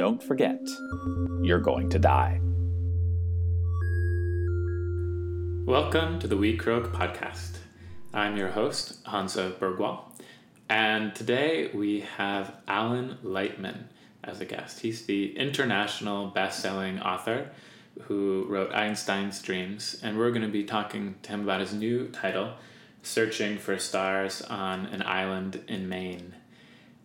don't forget, you're going to die. Welcome to the WeCroak podcast. I'm your host, Hansa Bergwall, and today we have Alan Lightman as a guest. He's the international best-selling author who wrote Einstein's Dreams, and we're going to be talking to him about his new title, Searching for Stars on an Island in Maine.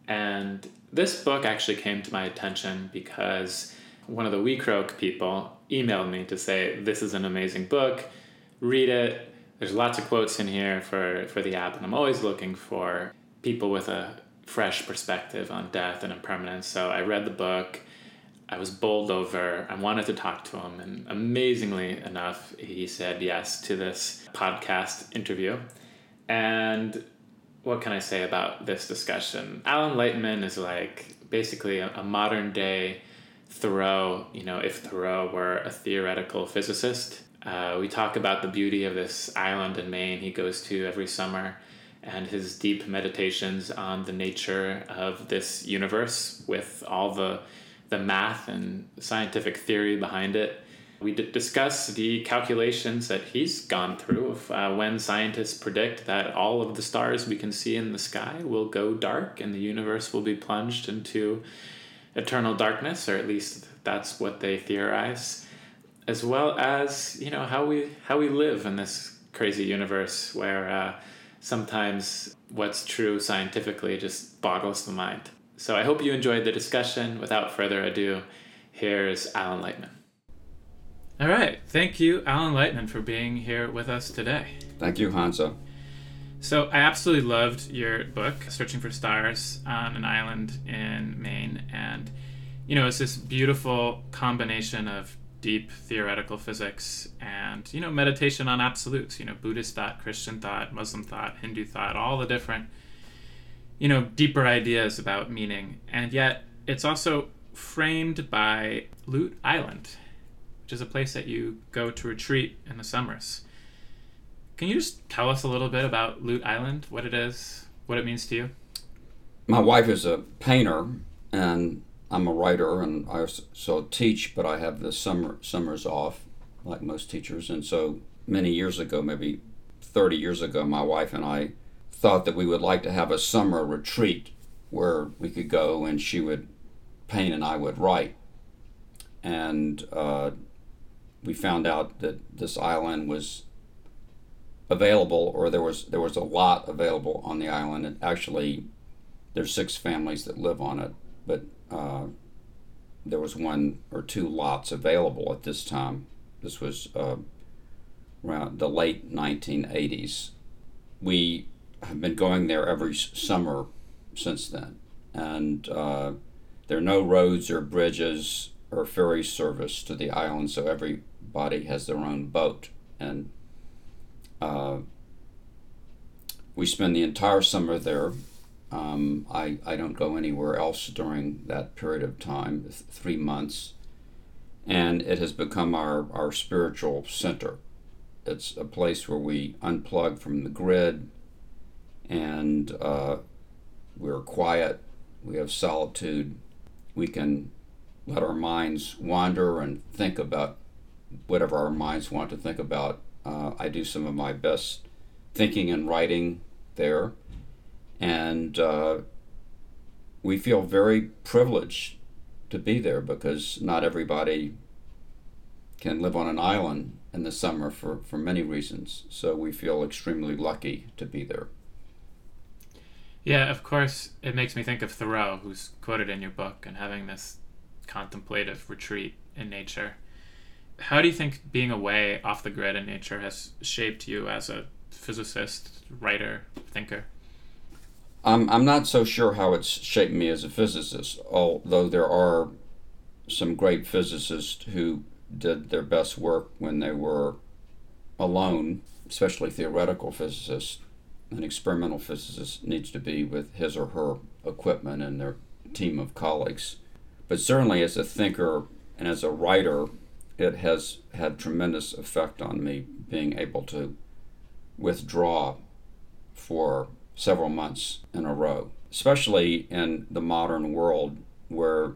And this book actually came to my attention because one of the WeCroak people emailed me to say, This is an amazing book, read it. There's lots of quotes in here for, for the app, and I'm always looking for people with a fresh perspective on death and impermanence. So I read the book. I was bowled over. I wanted to talk to him, and amazingly enough, he said yes to this podcast interview. And what can I say about this discussion? Alan Lightman is like basically a, a modern day Thoreau, you know, if Thoreau were a theoretical physicist. Uh, we talk about the beauty of this island in Maine he goes to every summer and his deep meditations on the nature of this universe with all the, the math and scientific theory behind it. We did discuss the calculations that he's gone through of uh, when scientists predict that all of the stars we can see in the sky will go dark and the universe will be plunged into eternal darkness, or at least that's what they theorize, as well as you know how we how we live in this crazy universe where uh, sometimes what's true scientifically just boggles the mind. So I hope you enjoyed the discussion. Without further ado, here's Alan Lightman. All right. Thank you, Alan Lightman, for being here with us today. Thank you, Hansa. So, I absolutely loved your book, Searching for Stars on an Island in Maine. And, you know, it's this beautiful combination of deep theoretical physics and, you know, meditation on absolutes, you know, Buddhist thought, Christian thought, Muslim thought, Hindu thought, all the different, you know, deeper ideas about meaning. And yet, it's also framed by Lute Island which is a place that you go to retreat in the summers. Can you just tell us a little bit about Lute Island, what it is, what it means to you? My wife is a painter, and I'm a writer, and I also teach, but I have the summer summers off, like most teachers. And so many years ago, maybe 30 years ago, my wife and I thought that we would like to have a summer retreat where we could go and she would paint and I would write. And uh, we found out that this island was available, or there was there was a lot available on the island. And actually, there's six families that live on it, but uh, there was one or two lots available at this time. This was uh, around the late 1980s. We have been going there every summer since then, and uh, there are no roads or bridges or ferry service to the island, so every body has their own boat, and uh, we spend the entire summer there. Um, I, I don't go anywhere else during that period of time, th- three months, and it has become our, our spiritual center. It's a place where we unplug from the grid and uh, we're quiet, we have solitude, we can let our minds wander and think about whatever our minds want to think about. Uh, I do some of my best thinking and writing there, and uh, we feel very privileged to be there because not everybody can live on an island in the summer for, for many reasons. So we feel extremely lucky to be there. Yeah, of course, it makes me think of Thoreau, who's quoted in your book, and having this contemplative retreat in nature how do you think being away off the grid in nature has shaped you as a physicist, writer, thinker? I'm, I'm not so sure how it's shaped me as a physicist, although there are some great physicists who did their best work when they were alone, especially theoretical physicists. An experimental physicist needs to be with his or her equipment and their team of colleagues. But certainly, as a thinker and as a writer, it has had tremendous effect on me being able to withdraw for several months in a row, especially in the modern world where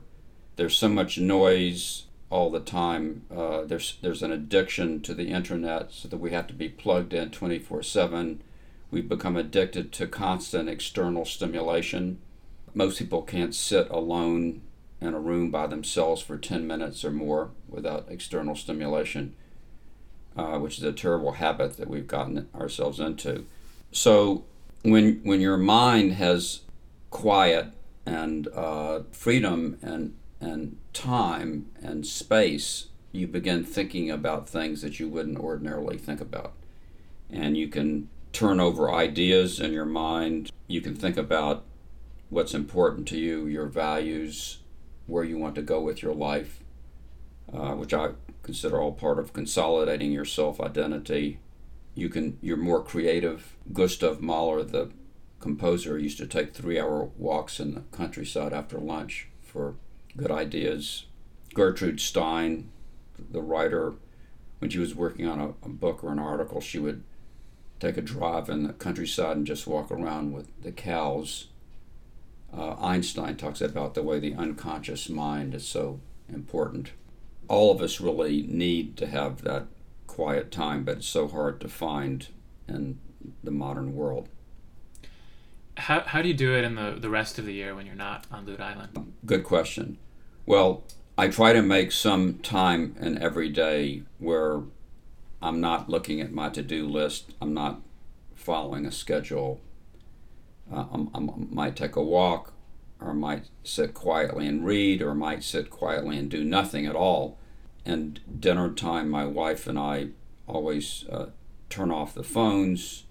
there's so much noise all the time. Uh, there's there's an addiction to the internet, so that we have to be plugged in 24/7. We've become addicted to constant external stimulation. Most people can't sit alone in a room by themselves for 10 minutes or more without external stimulation, uh, which is a terrible habit that we've gotten ourselves into. So when when your mind has quiet and uh, freedom and and time and space, you begin thinking about things that you wouldn't ordinarily think about, and you can turn over ideas in your mind. You can think about what's important to you, your values, where you want to go with your life, uh, which I consider all part of consolidating your self identity. You can you're more creative. Gustav Mahler, the composer, used to take three hour walks in the countryside after lunch for good ideas. Gertrude Stein, the writer, when she was working on a, a book or an article, she would take a drive in the countryside and just walk around with the cows. Uh, Einstein talks about the way the unconscious mind is so important. All of us really need to have that quiet time, but it's so hard to find in the modern world. How, how do you do it in the, the rest of the year when you're not on Lute Island? Good question. Well, I try to make some time in every day where I'm not looking at my to do list, I'm not following a schedule. Uh, I might take a walk, or I might sit quietly and read, or I might sit quietly and do nothing at all. And dinner time, my wife and I always uh, turn off the phones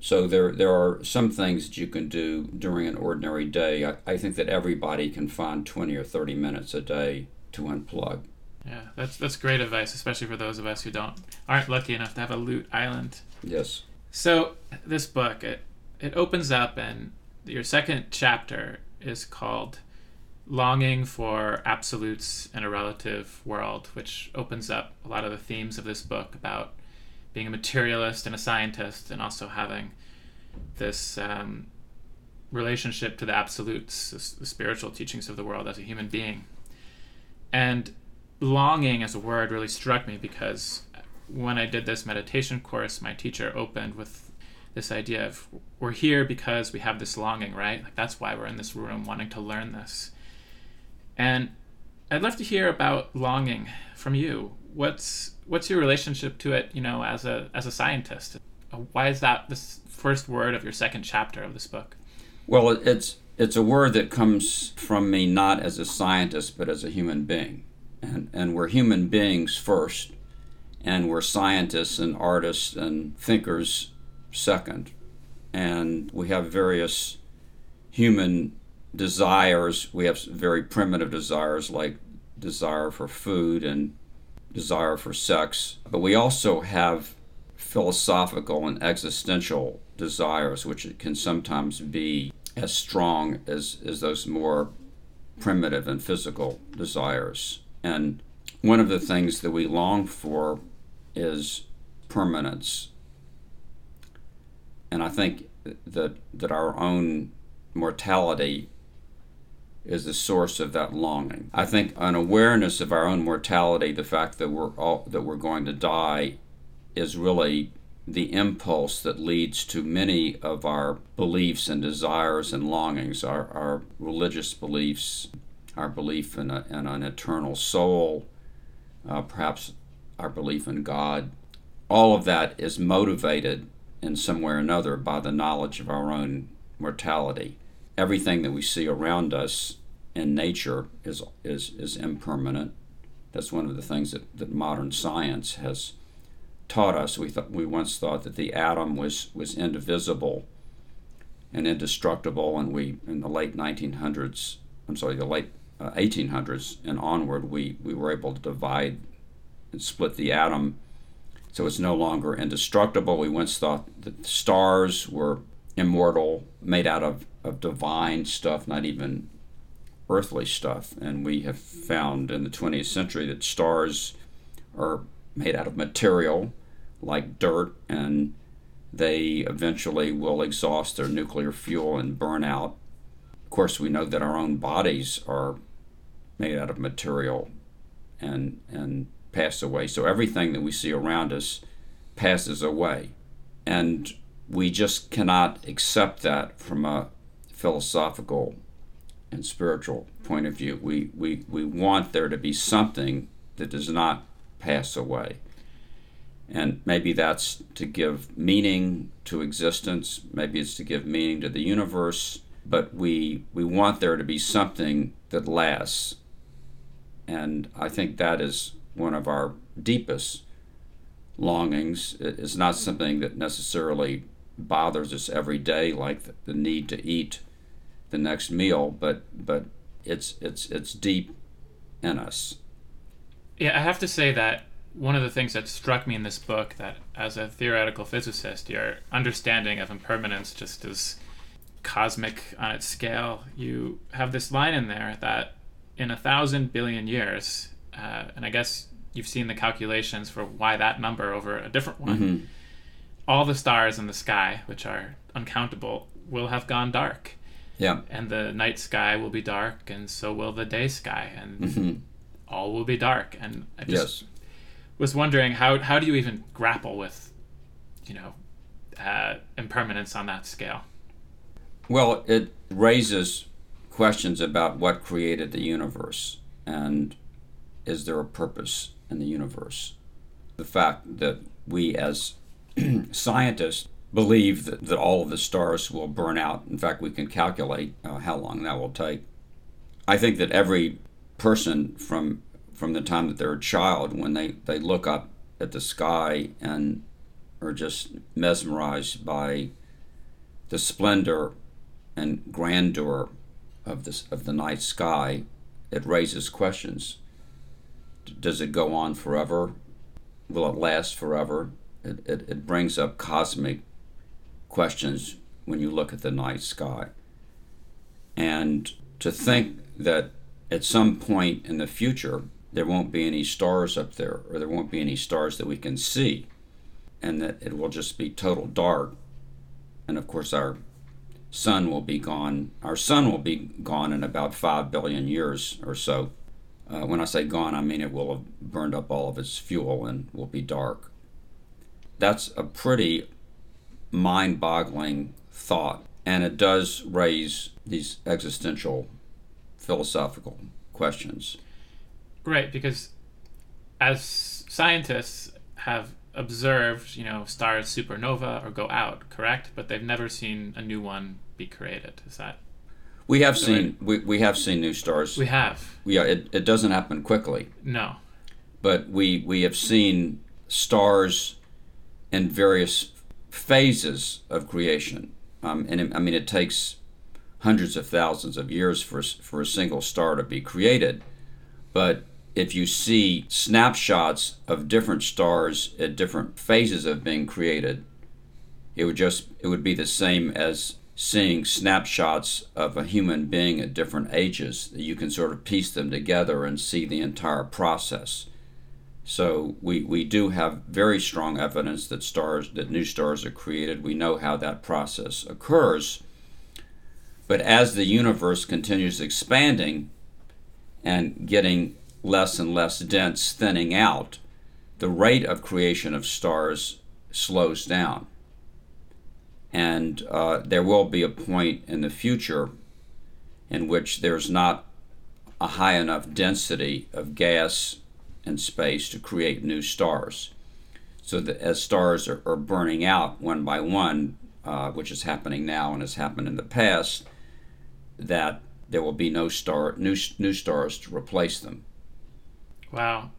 so there, there are some things that you can do during an ordinary day. I, I think that everybody can find 20 or 30 minutes a day to unplug. Yeah, that's that's great advice, especially for those of us who don't aren't lucky enough to have a Lute Island. Yes. So this book it it opens up and your second chapter is called longing for absolutes in a relative world, which opens up a lot of the themes of this book about being a materialist and a scientist, and also having this um, relationship to the absolutes, the spiritual teachings of the world as a human being. And longing as a word really struck me because when I did this meditation course, my teacher opened with this idea of we're here because we have this longing, right? Like that's why we're in this room wanting to learn this. And I'd love to hear about longing from you. What's what's your relationship to it, you know, as a as a scientist? Why is that this first word of your second chapter of this book? Well, it's it's a word that comes from me not as a scientist but as a human being. And and we're human beings first and we're scientists and artists and thinkers second. And we have various human desires. We have very primitive desires like desire for food and desire for sex, but we also have philosophical and existential desires, which can sometimes be as strong as, as those more primitive and physical desires. And one of the things that we long for is permanence. And I think that, that our own mortality is the source of that longing. I think an awareness of our own mortality, the fact that we're all, that we're going to die, is really the impulse that leads to many of our beliefs and desires and longings, our, our religious beliefs, our belief in, a, in an eternal soul, uh, perhaps our belief in God. All of that is motivated in some way or another by the knowledge of our own mortality everything that we see around us in nature is, is, is impermanent. That's one of the things that, that modern science has taught us. We, thought, we once thought that the atom was, was indivisible and indestructible, and we, in the late 1900s, I'm sorry, the late uh, 1800s and onward, we, we were able to divide and split the atom so it's no longer indestructible. We once thought that stars were immortal, made out of, of divine stuff, not even earthly stuff. And we have found in the 20th century that stars are made out of material like dirt, and they eventually will exhaust their nuclear fuel and burn out. Of course, we know that our own bodies are made out of material and and pass away. So everything that we see around us passes away. And we just cannot accept that from a philosophical and spiritual point of view. We, we, we want there to be something that does not pass away. And maybe that's to give meaning to existence, maybe it's to give meaning to the universe, but we, we want there to be something that lasts. And I think that is one of our deepest longings. It is not something that necessarily bothers us every day, like the, the need to eat the next meal, but but it's it's it's deep in us. Yeah, I have to say that one of the things that struck me in this book that as a theoretical physicist, your understanding of impermanence just is cosmic on its scale. You have this line in there that in a thousand billion years, uh, and I guess you've seen the calculations for why that number over a different one, Mm-hmm. all the stars in the sky, which are uncountable, will have gone dark. Yeah. And the night sky will be dark, and so will the day sky, and hmm all will be dark. And I just Yes. was wondering how how do you even grapple with, you know, uh, impermanence on that scale? Well, it raises questions about what created the universe and is there a purpose in the universe? The fact that we as scientists believe that, that all of the stars will burn out. In fact, we can calculate uh, how long that will take. I think that every person from from the time that they're a child, when they, they look up at the sky and are just mesmerized by the splendor and grandeur of this of the night sky, it raises questions. Does it go on forever? Will it last forever? It, it, it brings up cosmic questions when you look at the night sky. And to think that at some point in the future there won't be any stars up there, or there won't be any stars that we can see, and that it will just be total dark. And of course, our sun will be gone. Our sun will be gone in about five billion years or so. Uh, when I say gone, I mean it will have burned up all of its fuel and will be dark. That's a pretty mind boggling thought, and it does raise these existential philosophical questions. Right, because as scientists have observed, you know, stars supernova or go out, correct? But they've never seen a new one be created. Is that We have seen we, we have seen new stars. we have? yeah, it, it doesn't happen quickly. No. but we we have seen stars in various phases of creation. Um, and it, I mean, it takes hundreds of thousands of years for for a single star to be created. But if you see snapshots of different stars at different phases of being created, it would just it would be the same as seeing snapshots of a human being at different ages. You can sort of piece them together and see the entire process. So we, we do have very strong evidence that stars that new stars are created. We know how that process occurs. But as the universe continues expanding and getting less and less dense, thinning out, the rate of creation of stars slows down. And uh, there will be a point in the future in which there's not a high enough density of gas and space to create new stars. So that as stars are, are burning out one by one, uh, which is happening now and has happened in the past, that there will be no star new new stars to replace them. Wow.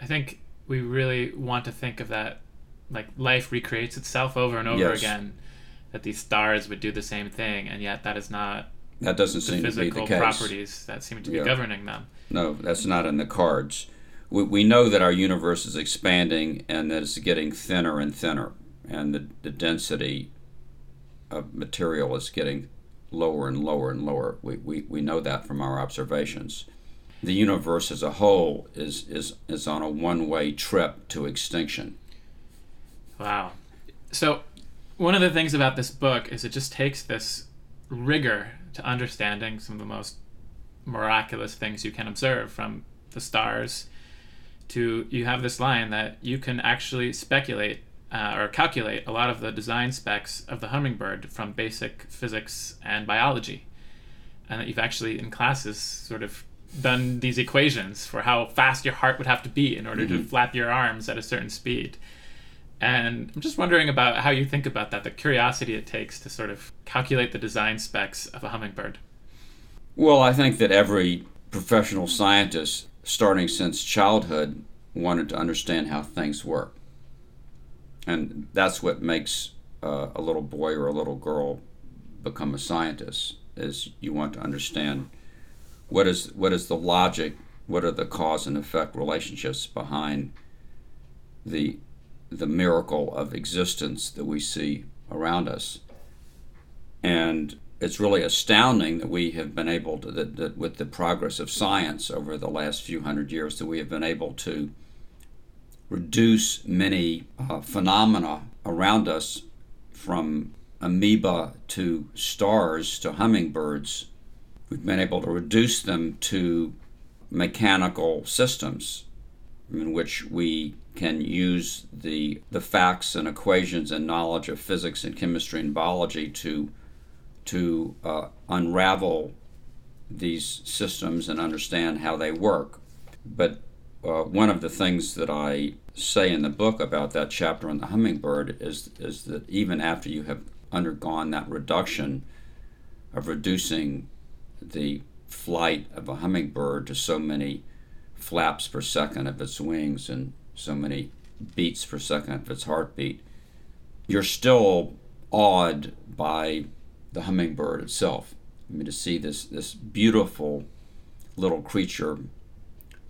I think we really want to think of that like life recreates itself over and over Yes. again. That these stars would do the same thing, and yet that is not That doesn't the seem to be the physical case. properties that seem to be Yeah. governing them. No, that's not in the cards. We, we know that our universe is expanding and that it's getting thinner and thinner, and the, the density of material is getting lower and lower and lower. We, we, we know that from our observations. The universe as a whole is, is, is on a one way trip to extinction. Wow. So, one of the things about this book is it just takes this rigor to understanding some of the most miraculous things you can observe from the stars to you have this line that you can actually speculate uh, or calculate a lot of the design specs of the hummingbird from basic physics and biology and that you've actually in classes sort of done these equations for how fast your heart would have to beat in order mm-hmm. to flap your arms at a certain speed. And I'm just wondering about how you think about that, the curiosity it takes to sort of calculate the design specs of a hummingbird. Well, I think that every professional scientist, starting since childhood, wanted to understand how things work. And that's what makes uh, a little boy or a little girl become a scientist is you want to understand what is what is the logic, what are the cause and effect relationships behind the the miracle of existence that we see around us. And it's really astounding that we have been able to that, that with the progress of science over the last few hundred years that we have been able to reduce many uh, phenomena around us from amoeba to stars to hummingbirds, we've been able to reduce them to mechanical systems in which we can use the the facts and equations and knowledge of physics and chemistry and biology to to uh, unravel these systems and understand how they work. But uh, one of the things that I say in the book about that chapter on the hummingbird is is that even after you have undergone that reduction of reducing the flight of a hummingbird to so many flaps per second of its wings and so many beats per second of its heartbeat, you're still awed by the hummingbird itself. I mean, to see this, this beautiful little creature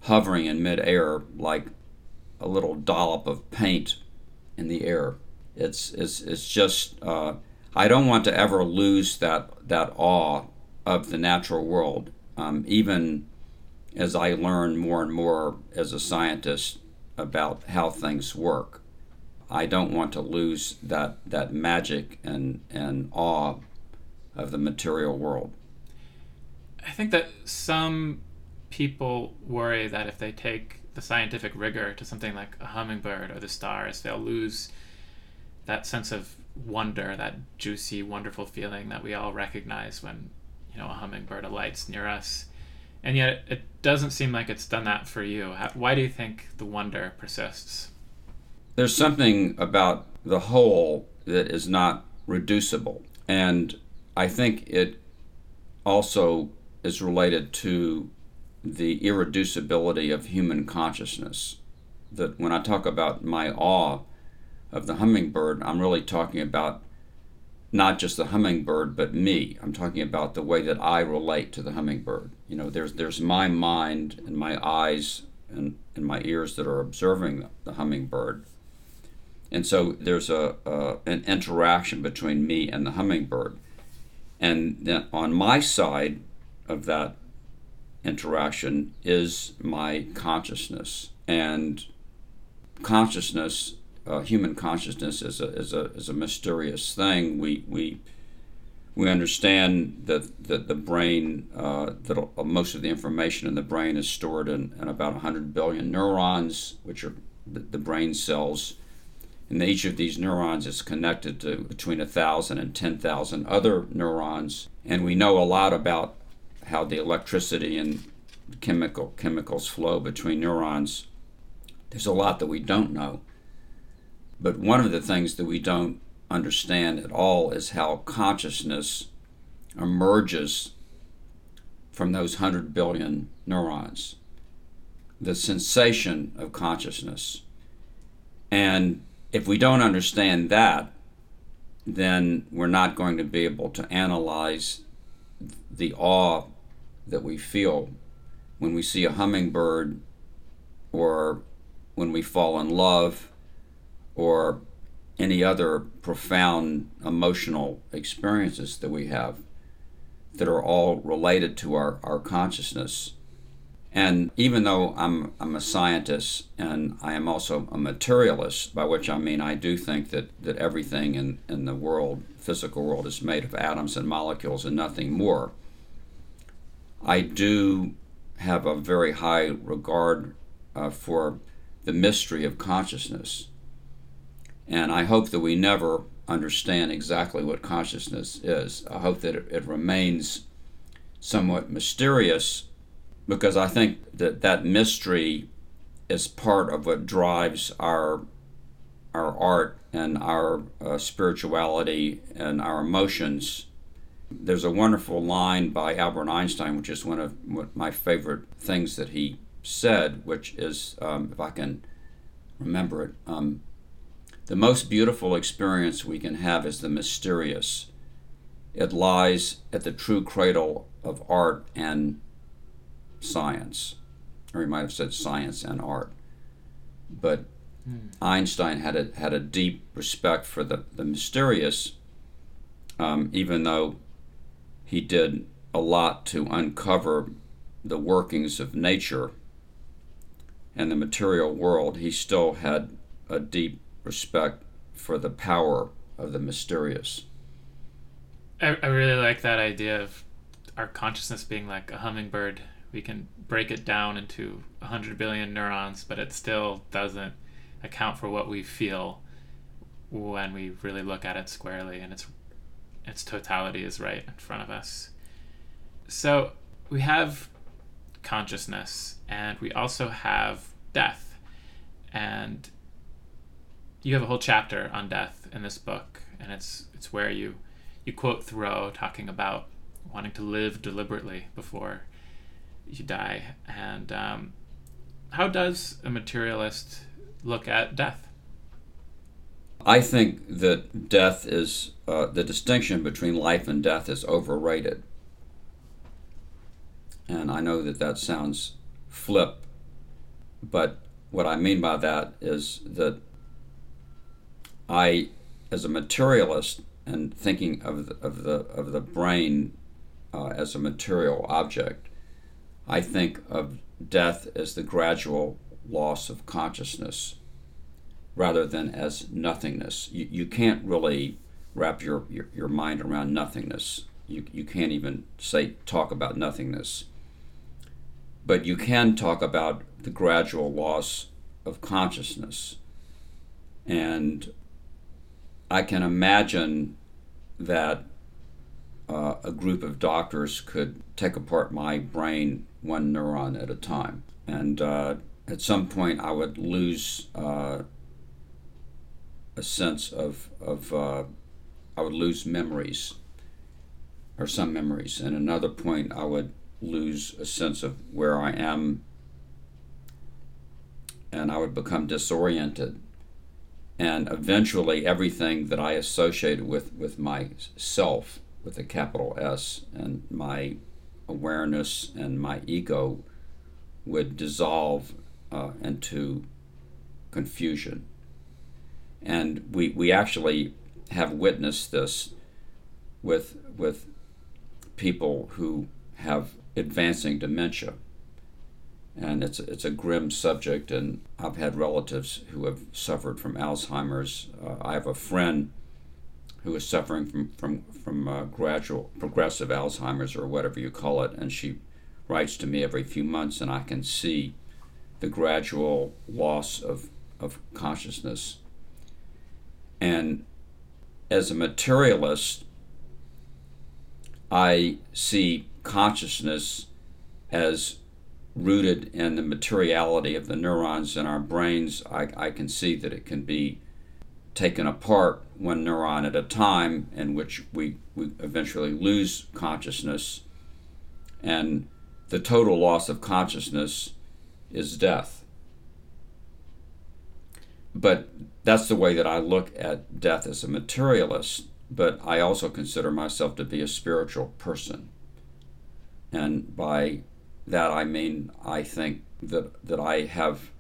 hovering in midair like a little dollop of paint in the air. It's, it's, it's just uh, I don't want to ever lose that that awe of the natural world. Um, even as I learn more and more as a scientist about how things work, I don't want to lose that that magic and and awe of the material world. I think that some people worry that if they take the scientific rigor to something like a hummingbird or the stars, they'll lose that sense of wonder, that juicy, wonderful feeling that we all recognize when, you know, a hummingbird alights near us. And yet it doesn't seem like it's done that for you. Why do you think the wonder persists? There's something about the whole that is not reducible. And I think it also is related to the irreducibility of human consciousness. That when I talk about my awe of the hummingbird, I'm really talking about not just the hummingbird, but me. I'm talking about the way that I relate to the hummingbird. You know, there's there's my mind and my eyes and, and my ears that are observing the, the hummingbird. And so there's a, an interaction between me and the hummingbird. And then on my side of that interaction is my consciousness. And consciousness uh, human consciousness is a, is a, is a mysterious thing. We, we, we understand that, that the brain, uh, that most of the information in the brain is stored in, in about 100 billion neurons, which are the, the brain cells. And each of these neurons is connected to between 1,000 and 10,000 other neurons. And we know a lot about how the electricity and chemical chemicals flow between neurons. There's a lot that we don't know. But one of the things that we don't understand at all is how consciousness emerges from those 100 billion neurons. The sensation of consciousness. And if we don't understand that, then we're not going to be able to analyze the awe that we feel when we see a hummingbird or when we fall in love or any other profound emotional experiences that we have that are all related to our, our consciousness. And even though I'm, I'm a scientist and I am also a materialist, by which I mean I do think that, that everything in, in the world, physical world, is made of atoms and molecules and nothing more, I do have a very high regard uh, for the mystery of consciousness. And I hope that we never understand exactly what consciousness is. I hope that it, it remains somewhat mysterious because I think that that mystery is part of what drives our our art and our uh, spirituality and our emotions. There's a wonderful line by Albert Einstein, which is one of my favorite things that he said, which is, um, if I can remember it, um, the most beautiful experience we can have is the mysterious. It lies at the true cradle of art and science. Or he might have said science and art. But hmm. Einstein had a, had a deep respect for the, the mysterious, um, even though he did a lot to uncover the workings of nature and the material world, he still had a deep respect for the power of the mysterious. I, I really like that idea of our consciousness being like a hummingbird. We can break it down into 100 billion neurons, but it still doesn't account for what we feel when we really look at it squarely and its its totality is right in front of us. So we have consciousness and we also have death. And you have a whole chapter on death in this book, and it's it's where you you quote Thoreau talking about wanting to live deliberately before you die. And um, how does a materialist look at death? I think that death is uh, the distinction between life and death is overrated. And I know that that sounds flip, but what I mean by that is that I, as a materialist, and thinking of the, of the, of the brain uh, as a material object, I think of death as the gradual loss of consciousness rather than as nothingness. You, you can't really wrap your, your, your mind around nothingness. You, you can't even say talk about nothingness. But you can talk about the gradual loss of consciousness. And I can imagine that uh, a group of doctors could take apart my brain one neuron at a time. And uh, at some point, I would lose uh, a sense of, of uh, I would lose memories, or some memories. And another point, I would lose a sense of where I am and I would become disoriented. And eventually, everything that I associated with, with myself, with a capital S, and my awareness and my ego would dissolve uh, into confusion. And we, we actually have witnessed this with, with people who have advancing dementia. And it's, it's a grim subject, and I've had relatives who have suffered from Alzheimer's. Uh, I have a friend who is suffering from, from, from uh, gradual, progressive Alzheimer's, or whatever you call it, and she writes to me every few months, and I can see the gradual loss of, of consciousness. And as a materialist, I see consciousness as rooted in the materiality of the neurons in our brains, I, I can see that it can be taken apart one neuron at a time, in which we, we eventually lose consciousness. And the total loss of consciousness is death. But that's the way that I look at death as a materialist, but I also consider myself to be a spiritual person. And by that I mean I think that that I have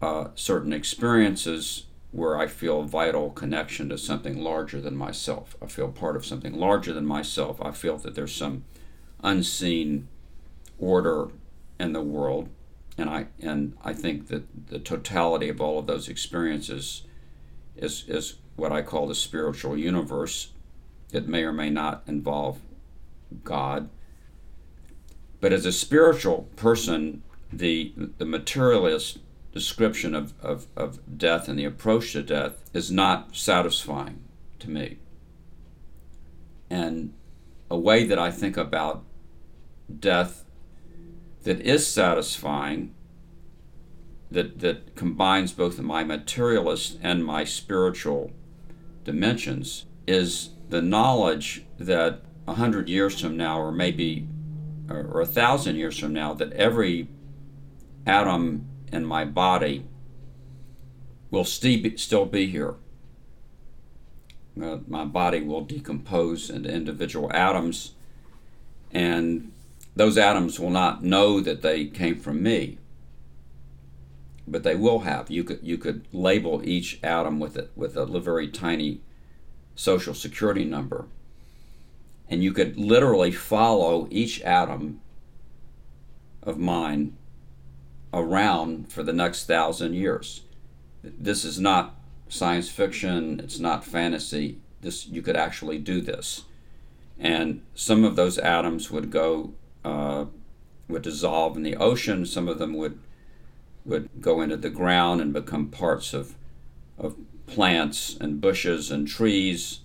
uh, certain experiences where I feel a vital connection to something larger than myself. I feel part of something larger than myself. I feel that there's some unseen order in the world, and I and I think that the totality of all of those experiences is is what I call the spiritual universe. It may or may not involve God, But as a spiritual person, the the materialist description of, of, of death and the approach to death is not satisfying to me. And a way that I think about death that is satisfying, that, that combines both my materialist and my spiritual dimensions, is the knowledge that a hundred years from now, or maybe or a thousand years from now, that every atom in my body will still be here. Uh, my body will decompose into individual atoms, and those atoms will not know that they came from me, but they will have. You could you could label each atom with a, with a very tiny social security number, and you could literally follow each atom of mine around for the next thousand years. This is not science fiction, it's not fantasy. This you could actually do this. And some of those atoms would go uh, would dissolve in the ocean, some of them would would go into the ground and become parts of of plants and bushes and trees.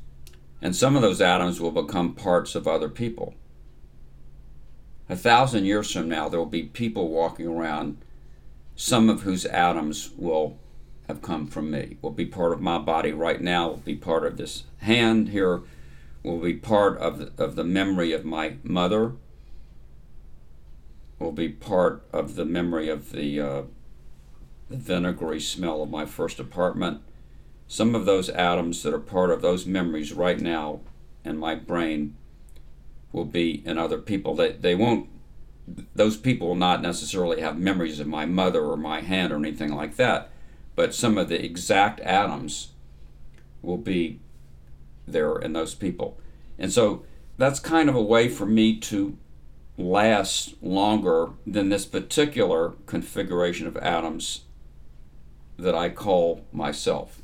And some of those atoms will become parts of other people. A thousand years from now, there will be people walking around some of whose atoms will have come from me, will be part of my body right now, will be part of this hand here, will be part of the, of the memory of my mother, will be part of the memory of the, uh, the vinegary smell of my first apartment. Some of those atoms that are part of those memories right now in my brain will be in other people. They, they won't those people will not necessarily have memories of my mother or my hand or anything like that, but some of the exact atoms will be there in those people. And so that's kind of a way for me to last longer than this particular configuration of atoms that I call myself.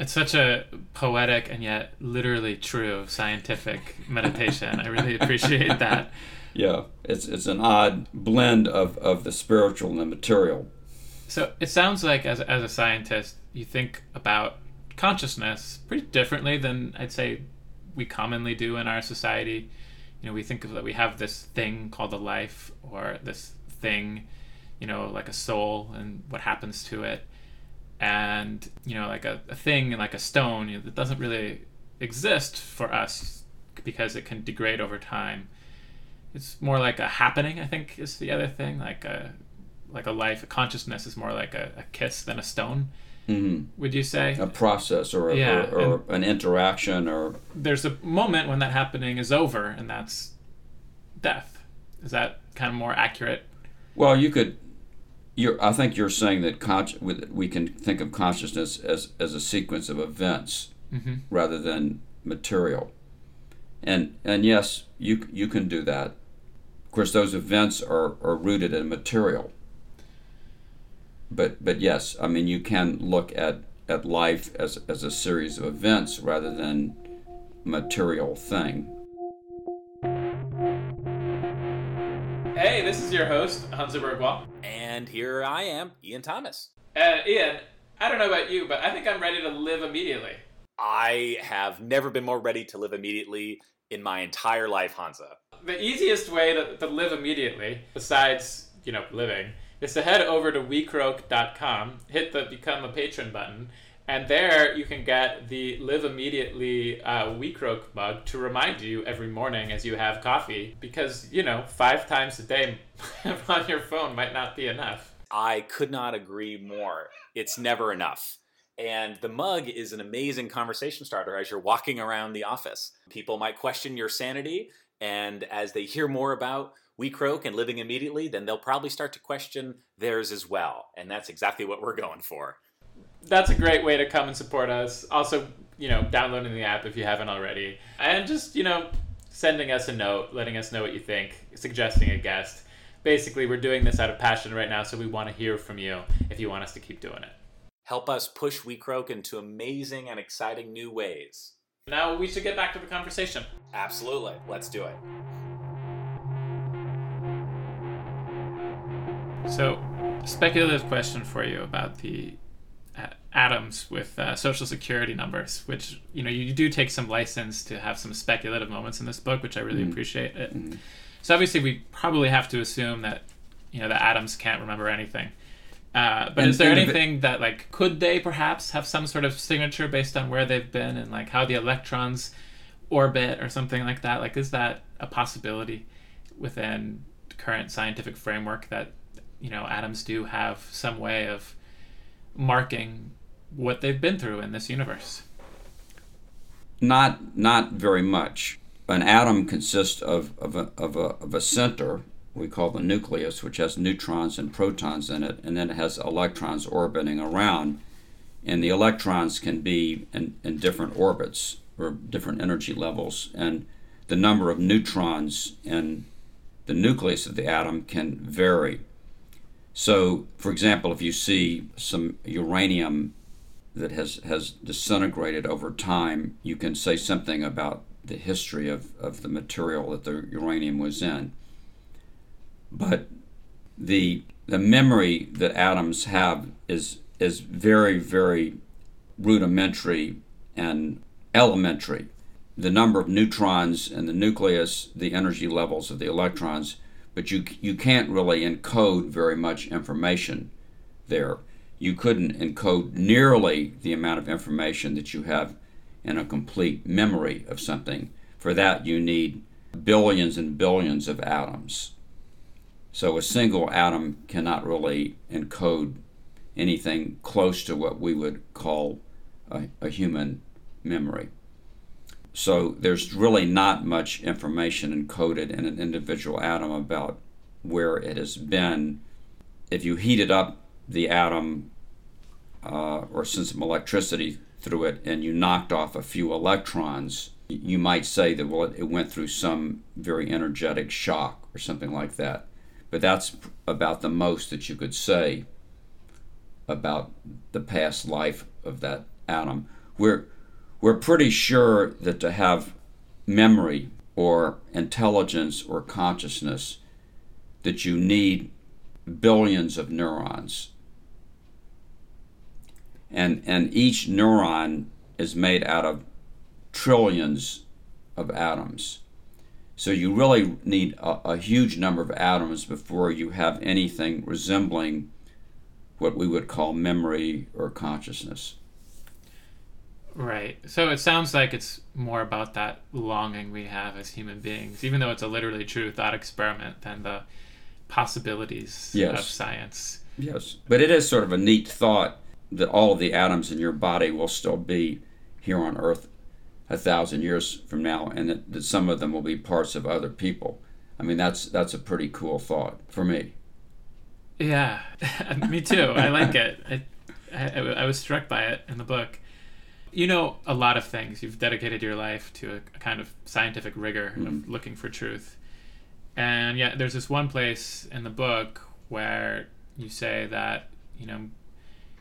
It's such a poetic and yet literally true scientific meditation. I really appreciate that yeah, it's it's an odd blend of, of the spiritual and the material. So it sounds like as as a scientist, you think about consciousness pretty differently than I'd say we commonly do in our society. You know, we think of that we have this thing called a life or this thing, you know, like a soul and what happens to it. And, you know, like a, a thing like a stone you know, that doesn't really exist for us because it can degrade over time it's more like a happening. I think is the other thing. Like a like a life, a consciousness is more like a, a kiss than a stone. Mm-hmm. Would you say a process or, a, yeah, or, or an interaction or there's a moment when that happening is over and that's death. Is that kind of more accurate? Well, you could. You're, I think you're saying that con- we can think of consciousness as, as a sequence of events mm-hmm. rather than material. And and yes, you you can do that. Of course, those events are, are rooted in material. But but yes, I mean you can look at, at life as, as a series of events rather than material thing. Hey, this is your host, Hansa Bergwall. And here I am, Ian Thomas. Uh, Ian, I don't know about you, but I think I'm ready to live immediately. I have never been more ready to live immediately in my entire life, Hansa the easiest way to, to live immediately, besides, you know, living, is to head over to wecroak.com, hit the become a patron button, and there you can get the Live Immediately uh, WeCroak mug to remind you every morning as you have coffee. Because, you know, five times a day on your phone might not be enough. I could not agree more. It's never enough. And the mug is an amazing conversation starter as you're walking around the office. People might question your sanity, and as they hear more about WeCroak and living immediately, then they'll probably start to question theirs as well. And that's exactly what we're going for. That's a great way to come and support us. Also, you know, downloading the app if you haven't already. And just, you know, sending us a note, letting us know what you think, suggesting a guest. Basically, we're doing this out of passion right now, so we want to hear from you if you want us to keep doing it. Help us push WeCroak into amazing and exciting new ways. Now we should get back to the conversation. Absolutely. Let's do it. So, speculative question for you about the atoms with uh, social security numbers, which you know you do take some license to have some speculative moments in this book, which I really Mm. appreciate. It. Mm. So obviously, we probably have to assume that you know the atoms can't remember anything. Uh, but And- is there and if it- anything that like could they perhaps have some sort of signature based on where they've been and like how the electrons orbit or something like that? Like, is that a possibility within current scientific framework that you know atoms do have some way of marking what they've been through in this universe? Not not very much. An atom consists of, of, a, of, a, of a center we call the nucleus, which has neutrons and protons in it, and then it has electrons orbiting around. And the electrons can be in, in different orbits or different energy levels, and the number of neutrons in the nucleus of the atom can vary. So, for example, if you see some uranium that has, has disintegrated over time, you can say something about the history of, of the material that the uranium was in. But the the memory that atoms have is is very, very rudimentary and elementary. The number of neutrons in the nucleus, the energy levels of the electrons, but you you can't really encode very much information there. You couldn't encode nearly the amount of information that you have in a complete memory of something. For that, you need billions and billions of atoms. So a single atom cannot really encode anything close to what we would call a, a human memory. So there's really not much information encoded in an individual atom about where it has been. If you heat it up the atom uh, or sent some electricity through it and you knocked off a few electrons, you might say that well it went through some very energetic shock or something like that. But that's about the most that you could say about the past life of that atom. We're we're pretty sure that to have memory or intelligence or consciousness that you need billions of neurons. And and each neuron is made out of trillions of atoms. So you really need a, a, huge number of atoms before you have anything resembling what we would call memory or consciousness. Right. So it sounds like it's more about that longing we have as human beings, even though it's a literally true thought experiment, than the possibilities Yes. of science. Yes. But it is sort of a neat thought that all of the atoms in your body will still be here on Earth a thousand years from now, and that, that some of them will be parts of other people. I mean, that's that's a pretty cool thought for me. Yeah, me too. I like it. I, I, I was struck by it in the book. You know a lot of things. You've dedicated your life to a, a kind of scientific rigor of mm-hmm. looking for truth. And yeah, there's this one place in the book where you say that, you know,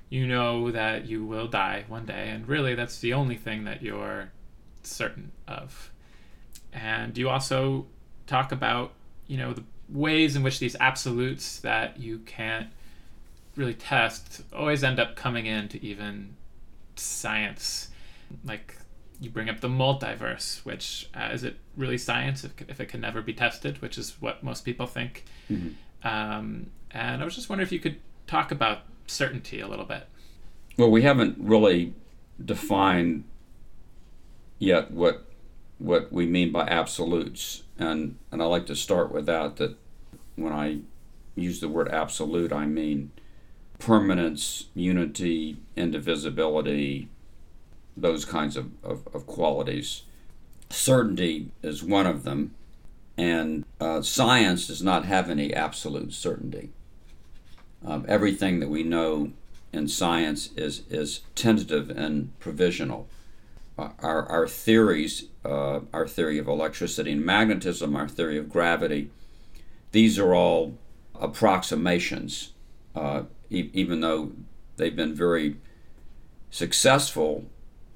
you know that you will die one day, and really that's the only thing that you're certain of. And you also talk about, you know, the ways in which these absolutes that you can't really test always end up coming into even science. Like you bring up the multiverse, which uh, is it really science if, if it can never be tested, which is what most people think. Mhm. Um, and I was just wondering if you could talk about certainty a little bit. Well, we haven't really defined yet what what we mean by absolutes, and and I like to start with that. That when I use the word absolute, I mean permanence, unity, indivisibility, those kinds of, of, of qualities. Certainty is one of them, and uh, science does not have any absolute certainty. Um, everything that we know in science is, is tentative and provisional. Uh, our, our theories, uh, our theory of electricity and magnetism, our theory of gravity, these are all approximations, uh, e- even though they've been very successful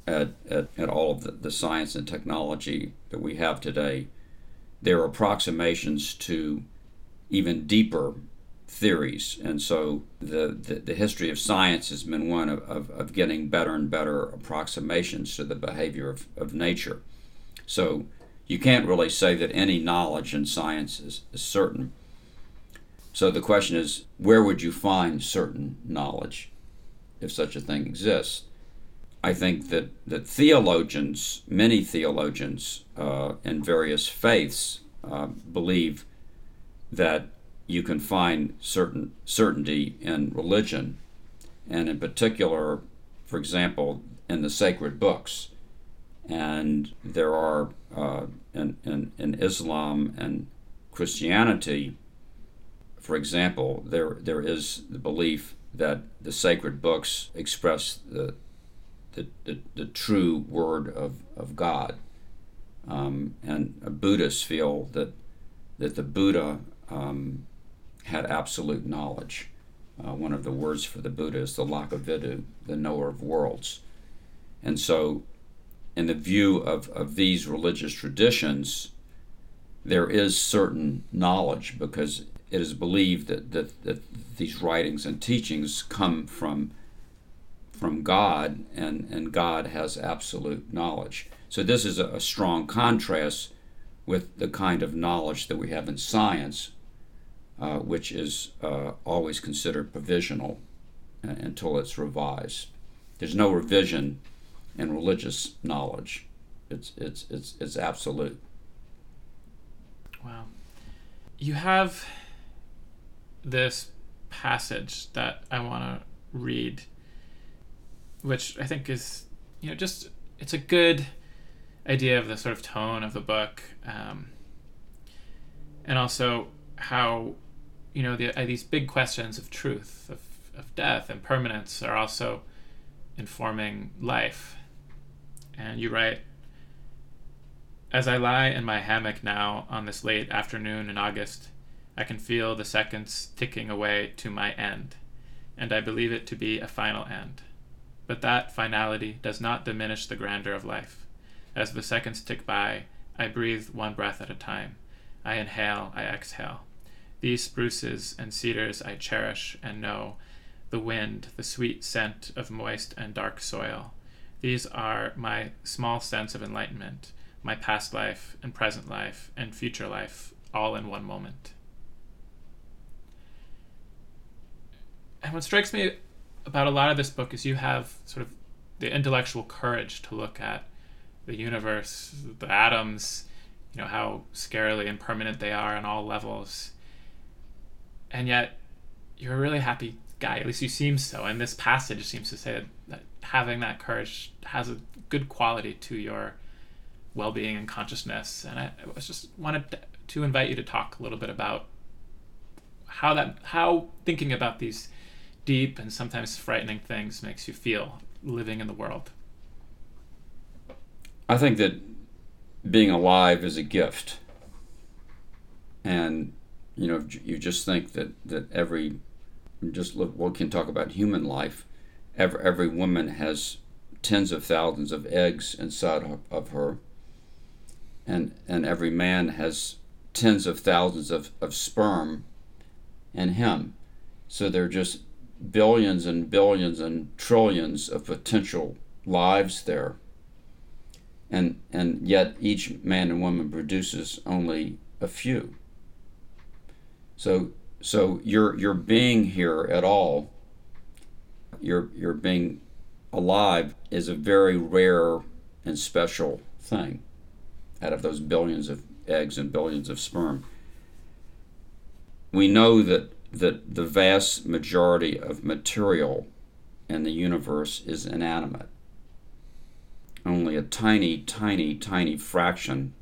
at, at, at all of the, the science and technology that we have today. They're approximations to even deeper theories. And so the, the, the, history of science has been one of, of, of, getting better and better approximations to the behavior of, of nature. So you can't really say that any knowledge in science is, is certain. So the question is where would you find certain knowledge if such a thing exists? I think that, that theologians, many theologians uh, in various faiths, uh, believe that you can find certain certainty in religion, and in particular, for example, in the sacred books. And there are uh, in, in, in Islam and Christianity, for example, there there is the belief that the sacred books express the the, the, the true word of, of God. Um, and Buddhists feel that that the Buddha um, had absolute knowledge. Uh, one of the words for the Buddha is the Lokavidu, the knower of worlds. And so, in the view of, of these religious traditions, there is certain knowledge because it is believed that, that, that these writings and teachings come from, from God, and, and God has absolute knowledge. So, this is a, a strong contrast with the kind of knowledge that we have in science, uh, which is uh, always considered provisional uh, until it's revised. There's no revision in religious knowledge. It's it's it's it's absolute. Wow. You have this passage that I want to read which I think is you know just it's a good idea of the sort of tone of the book um, and also how you know, the, uh, these big questions of truth, of, of death, and permanence are also informing life. And you write, as I lie in my hammock now on this late afternoon in August, I can feel the seconds ticking away to my end, and I believe it to be a final end. But that finality does not diminish the grandeur of life. As the seconds tick by, I breathe one breath at a time. I inhale, I exhale. These spruces and cedars I cherish and know, the wind, the sweet scent of moist and dark soil. These are my small sense of enlightenment, my past life and present life and future life, all in one moment. And what strikes me about a lot of this book is you have sort of the intellectual courage to look at the universe, the atoms, you know, how scarily impermanent they are on all levels, and yet you're a really happy guy. At least you seem so. And this passage seems to say that having that courage has a good quality to your well-being and consciousness. And I, I was just wanted to invite you to talk a little bit about how that how thinking about these deep and sometimes frightening things makes you feel living in the world. I think that being alive is a gift. And you know, you just think that, that every, just look, we can talk about human life. Every, every woman has tens of thousands of eggs inside of her, and, and every man has tens of thousands of, of sperm in him. So there are just billions and billions and trillions of potential lives there. And, and yet each man and woman produces only a few. So so your your being here at all, your your being alive is a very rare and special thing out of those billions of eggs and billions of sperm. We know that that the vast majority of material in the universe is inanimate. Only a tiny, tiny, tiny fraction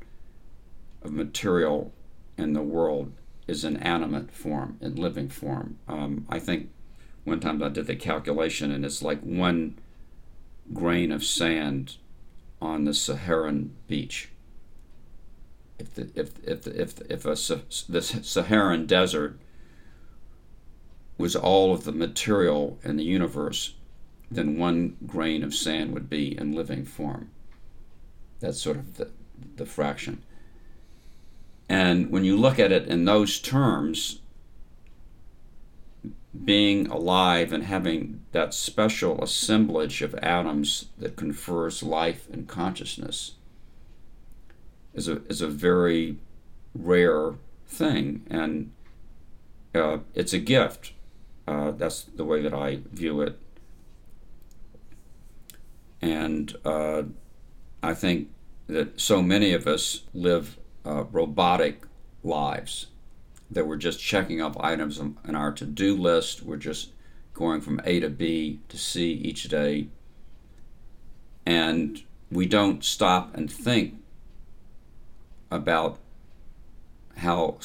of material in the world is an animate form, in living form. Um, I think one time I did the calculation, and it's like one grain of sand on the Saharan beach. If the, if if if if a the Saharan desert was all of the material in the universe, then one grain of sand would be in living form. That's sort of the the fraction. And when you look at it in those terms, being alive and having that special assemblage of atoms that confers life and consciousness is a, is a very rare thing. And uh, it's a gift. Uh, that's the way that I view it. And uh, I think that so many of us live uh, robotic lives that we're just checking off items in our to do list. We're just going from A to B to C each day. And we don't stop and think about how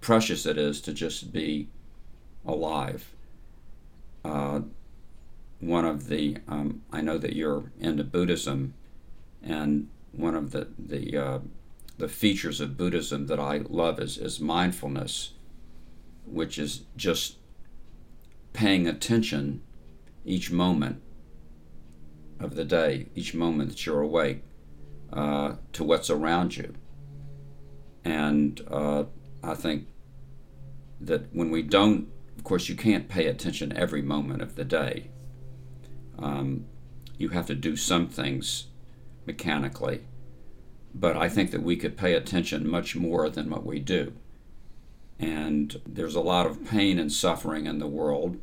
precious it is to just be alive. Uh, one of the, um, I know that you're into Buddhism, and one of the, the uh, the features of Buddhism that I love is, is mindfulness, which is just paying attention each moment of the day, each moment that you're awake, uh, to what's around you. And uh, I think that when we don't, of course, you can't pay attention every moment of the day. Um, you have to do some things mechanically but I think that we could pay attention much more than what we do. And there's a lot of pain and suffering in the world.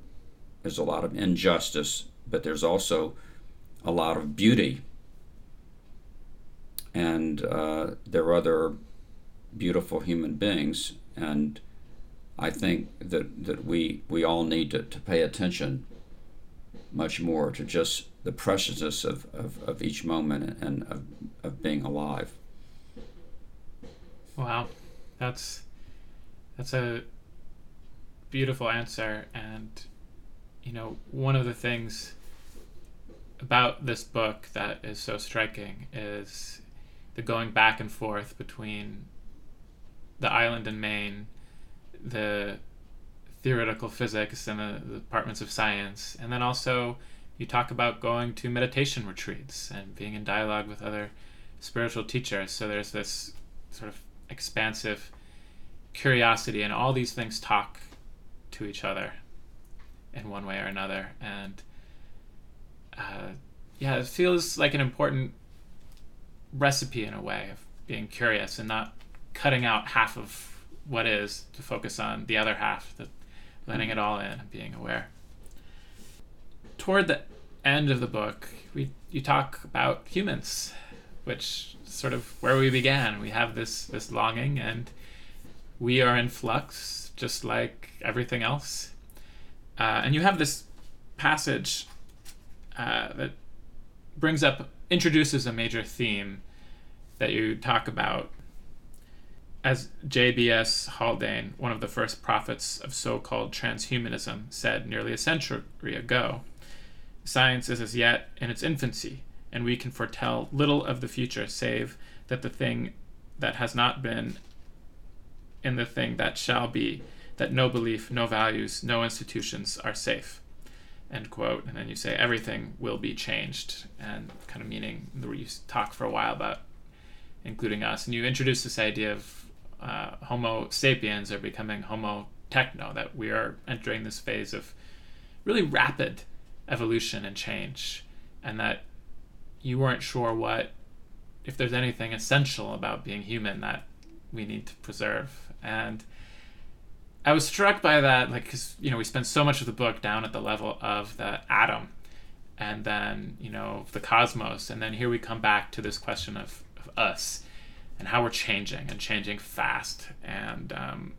There's a lot of injustice, but there's also a lot of beauty. And uh, there are other beautiful human beings. And I think that, that we, we all need to, to pay attention much more to just the preciousness of, of, of each moment and of, of being alive. Wow, that's that's a beautiful answer, and you know one of the things about this book that is so striking is the going back and forth between the island in Maine, the theoretical physics and the, the departments of science, and then also you talk about going to meditation retreats and being in dialogue with other spiritual teachers. So there's this sort of expansive curiosity, and all these things talk to each other in one way or another. And uh, yeah, it feels like an important recipe in a way of being curious and not cutting out half of what is to focus on the other half, letting it all in and being aware. Toward the end of the book, we you talk about humans, which sort of where we began. We have this this longing, and we are in flux, just like everything else. Uh, and you have this passage uh, that brings up, introduces a major theme that you talk about. As J.B.S. Haldane, one of the first prophets of so called transhumanism, said nearly a century ago, science is as yet in its infancy and we can foretell little of the future save that the thing that has not been in the thing that shall be, that no belief, no values, no institutions are safe. End quote. And then you say everything will be changed, and kind of meaning you talk for a while about including us, and you introduce this idea of uh, Homo sapiens are becoming Homo techno, that we are entering this phase of really rapid evolution and change, and that you weren't sure what if there's anything essential about being human that we need to preserve. And i was struck by that like because you know we spend so much of the book down at the level of the atom and then you know the cosmos. And then here we come back to this question of, of us and how we're changing and changing fast. And um,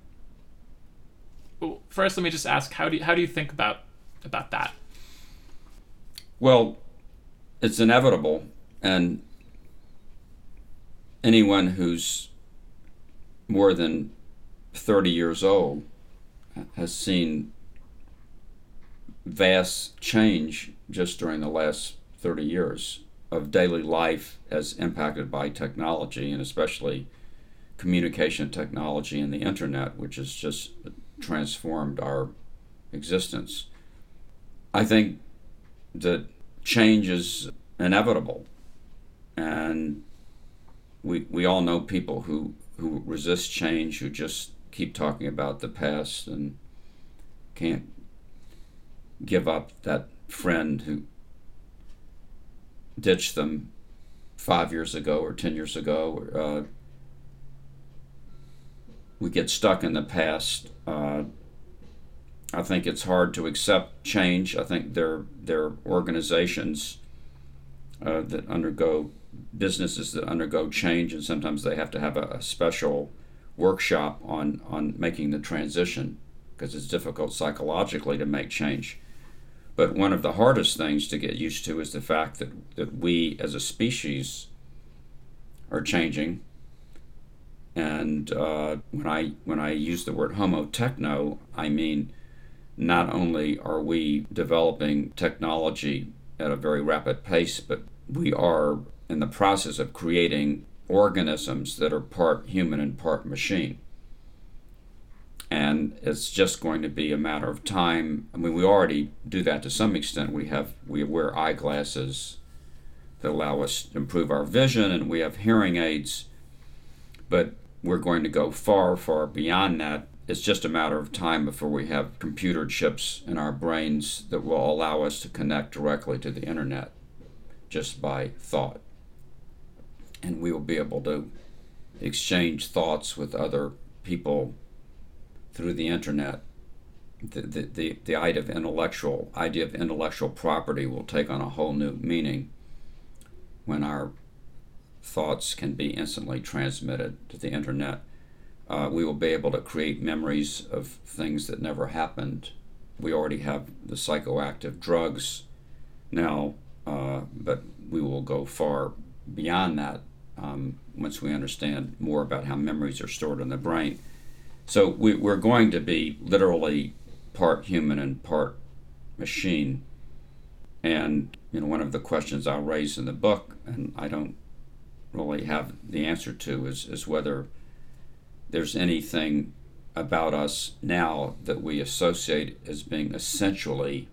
well, first let me just ask how do you, how do you think about about that? Well it's inevitable, and anyone who's more than 30 years old has seen vast change just during the last 30 years of daily life as impacted by technology and especially communication technology and the internet, which has just transformed our existence. I think that change is inevitable. And we, we all know people who, who resist change, who just keep talking about the past and can't give up that friend who ditched them five years ago or ten years ago. Uh, we get stuck in the past. Uh, I think it's hard to accept change. I think there there are organizations uh, that undergo businesses that undergo change, and sometimes they have to have a, a special workshop on on making the transition because it's difficult psychologically to make change. But one of the hardest things to get used to is the fact that, that we as a species are changing. And uh, when I when I use the word homo techno, I mean not only are we developing technology at a very rapid pace, but we are in the process of creating organisms that are part human and part machine. And it's just going to be a matter of time. I mean, we already do that to some extent. We have we wear eyeglasses that allow us to improve our vision, and we have hearing aids. But we're going to go far, far beyond that. It's just a matter of time before we have computer chips in our brains that will allow us to connect directly to the internet just by thought and we will be able to exchange thoughts with other people through the internet. The, the, the, the idea of intellectual idea of intellectual property will take on a whole new meaning when our thoughts can be instantly transmitted to the internet. Uh, we will be able to create memories of things that never happened. We already have the psychoactive drugs now, uh, but we will go far beyond that um, once we understand more about how memories are stored in the brain. So we, we're going to be literally part human and part machine. And you know, one of the questions I'll raise in the book, and I don't really have the answer to, is, is whether there's anything about us now that we associate as being essentially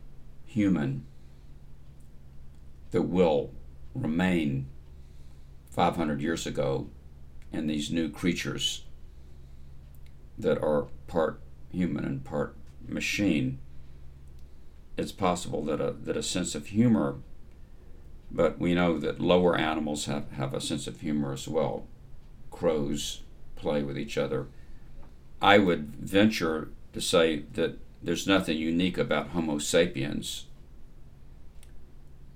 human that will remain 500 years ago and these new creatures that are part human and part machine, it's possible that a, that a sense of humor, but we know that lower animals have, have a sense of humor as well. Crows play with each other. I would venture to say that there's nothing unique about Homo sapiens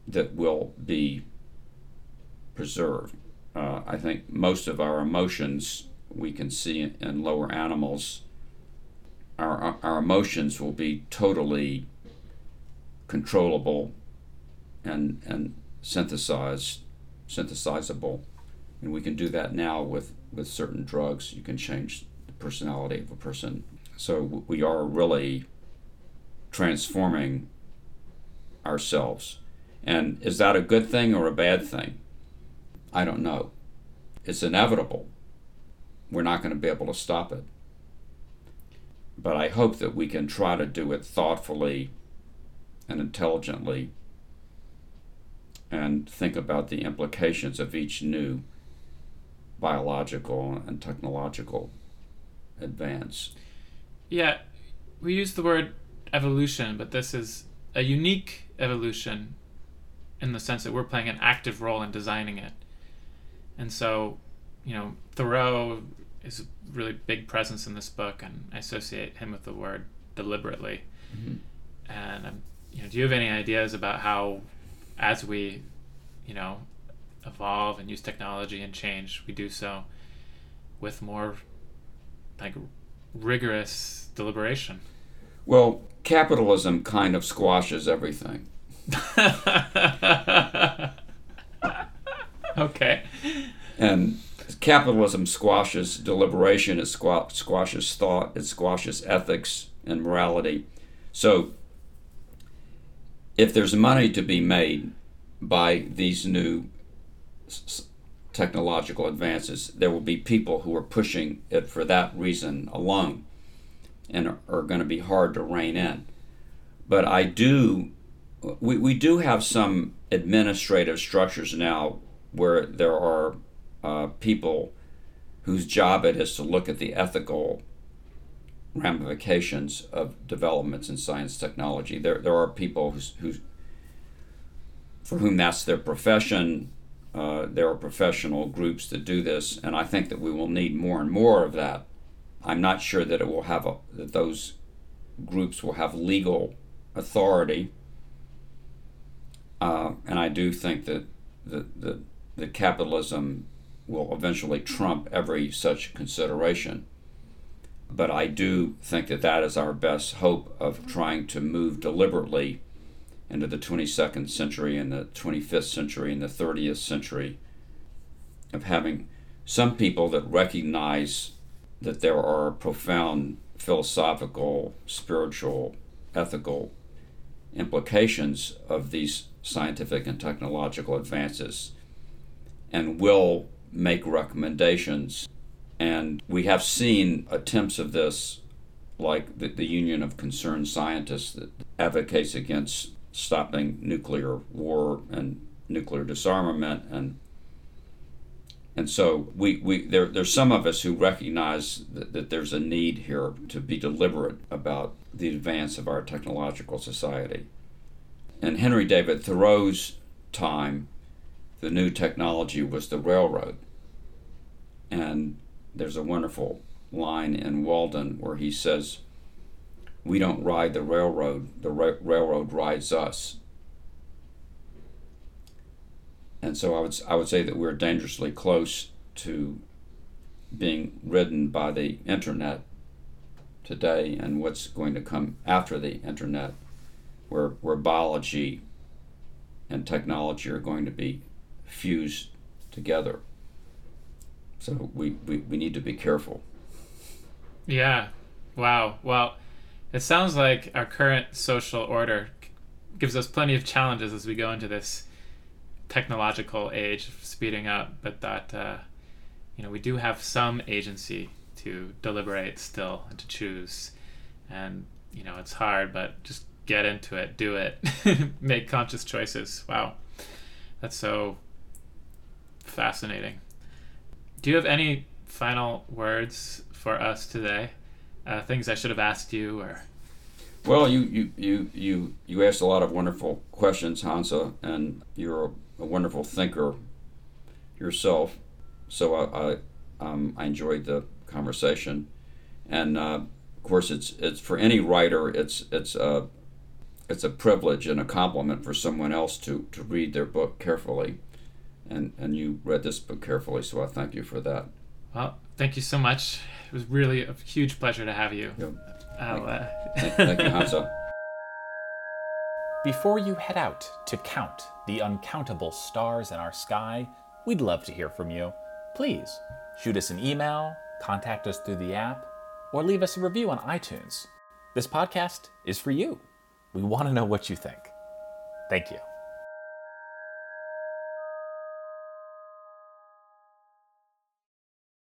that will be preserved. Uh, I think most of our emotions we can see in lower animals. Our, our emotions will be totally controllable and, and synthesized, synthesizable. And we can do that now with, with certain drugs. You can change the personality of a person. So we are really transforming ourselves. And is that a good thing or a bad thing? I don't know. It's inevitable. We're not going to be able to stop it. But I hope that we can try to do it thoughtfully and intelligently and think about the implications of each new biological and technological advance. Yeah, we use the word evolution, but this is a unique evolution in the sense that we're playing an active role in designing it. And so, you know, Thoreau is a really big presence in this book, and I associate him with the word deliberately. Mm-hmm. And um, you know, do you have any ideas about how, as we, you know, evolve and use technology and change, we do so with more like rigorous deliberation? Well, capitalism kind of squashes everything. okay. And capitalism squashes deliberation, it squashes thought, it squashes ethics and morality. So, if there's money to be made by these new technological advances, there will be people who are pushing it for that reason alone and are, are going to be hard to rein in. But I do, we, we do have some administrative structures now where there are uh, people whose job it is to look at the ethical ramifications of developments in science technology. There, there are people who, who for whom that's their profession. Uh, there are professional groups that do this, and I think that we will need more and more of that. I'm not sure that it will have a, that those groups will have legal authority, uh, and I do think that the, the, the capitalism will eventually trump every such consideration. But I do think that that is our best hope of trying to move deliberately into the 22nd century and the 25th century and the 30th century of having some people that recognize that there are profound philosophical, spiritual, ethical implications of these scientific and technological advances and will make recommendations. And we have seen attempts of this, like the, the Union of Concerned Scientists that advocates against stopping nuclear war and nuclear disarmament and and so we, we there there's some of us who recognize that, that there's a need here to be deliberate about the advance of our technological society. In Henry David Thoreau's time, the new technology was the railroad. And there's a wonderful line in Walden where he says, we don't ride the railroad, the ra- railroad rides us. And so I would, I would say that we're dangerously close to being ridden by the internet today and what's going to come after the internet, where, where biology and technology are going to be fused together. So we, we, we need to be careful. Yeah. Wow. Well, it sounds like our current social order gives us plenty of challenges as we go into this technological age of speeding up, but that uh, you know we do have some agency to deliberate still and to choose, and you know it's hard, but just get into it, do it, make conscious choices. Wow, that's so fascinating. Do you have any final words for us today? Uh, things I should have asked you or? Well you, you, you, you, you asked a lot of wonderful questions Hansa and you're a, a wonderful thinker yourself. So I, I, um, I enjoyed the conversation. And uh, of course it's, it's for any writer it's, it's, a, it's a privilege and a compliment for someone else to, to read their book carefully. And, and you read this book carefully so I thank you for that well thank you so much it was really a huge pleasure to have you. Yep. Uh, thank, you, Hansa. Before you head out to count the uncountable stars in our sky, we'd love to hear from you. Please shoot us an email, contact us through the app, or leave us a review on iTunes. This podcast is for you. We want to know what you think. Thank you.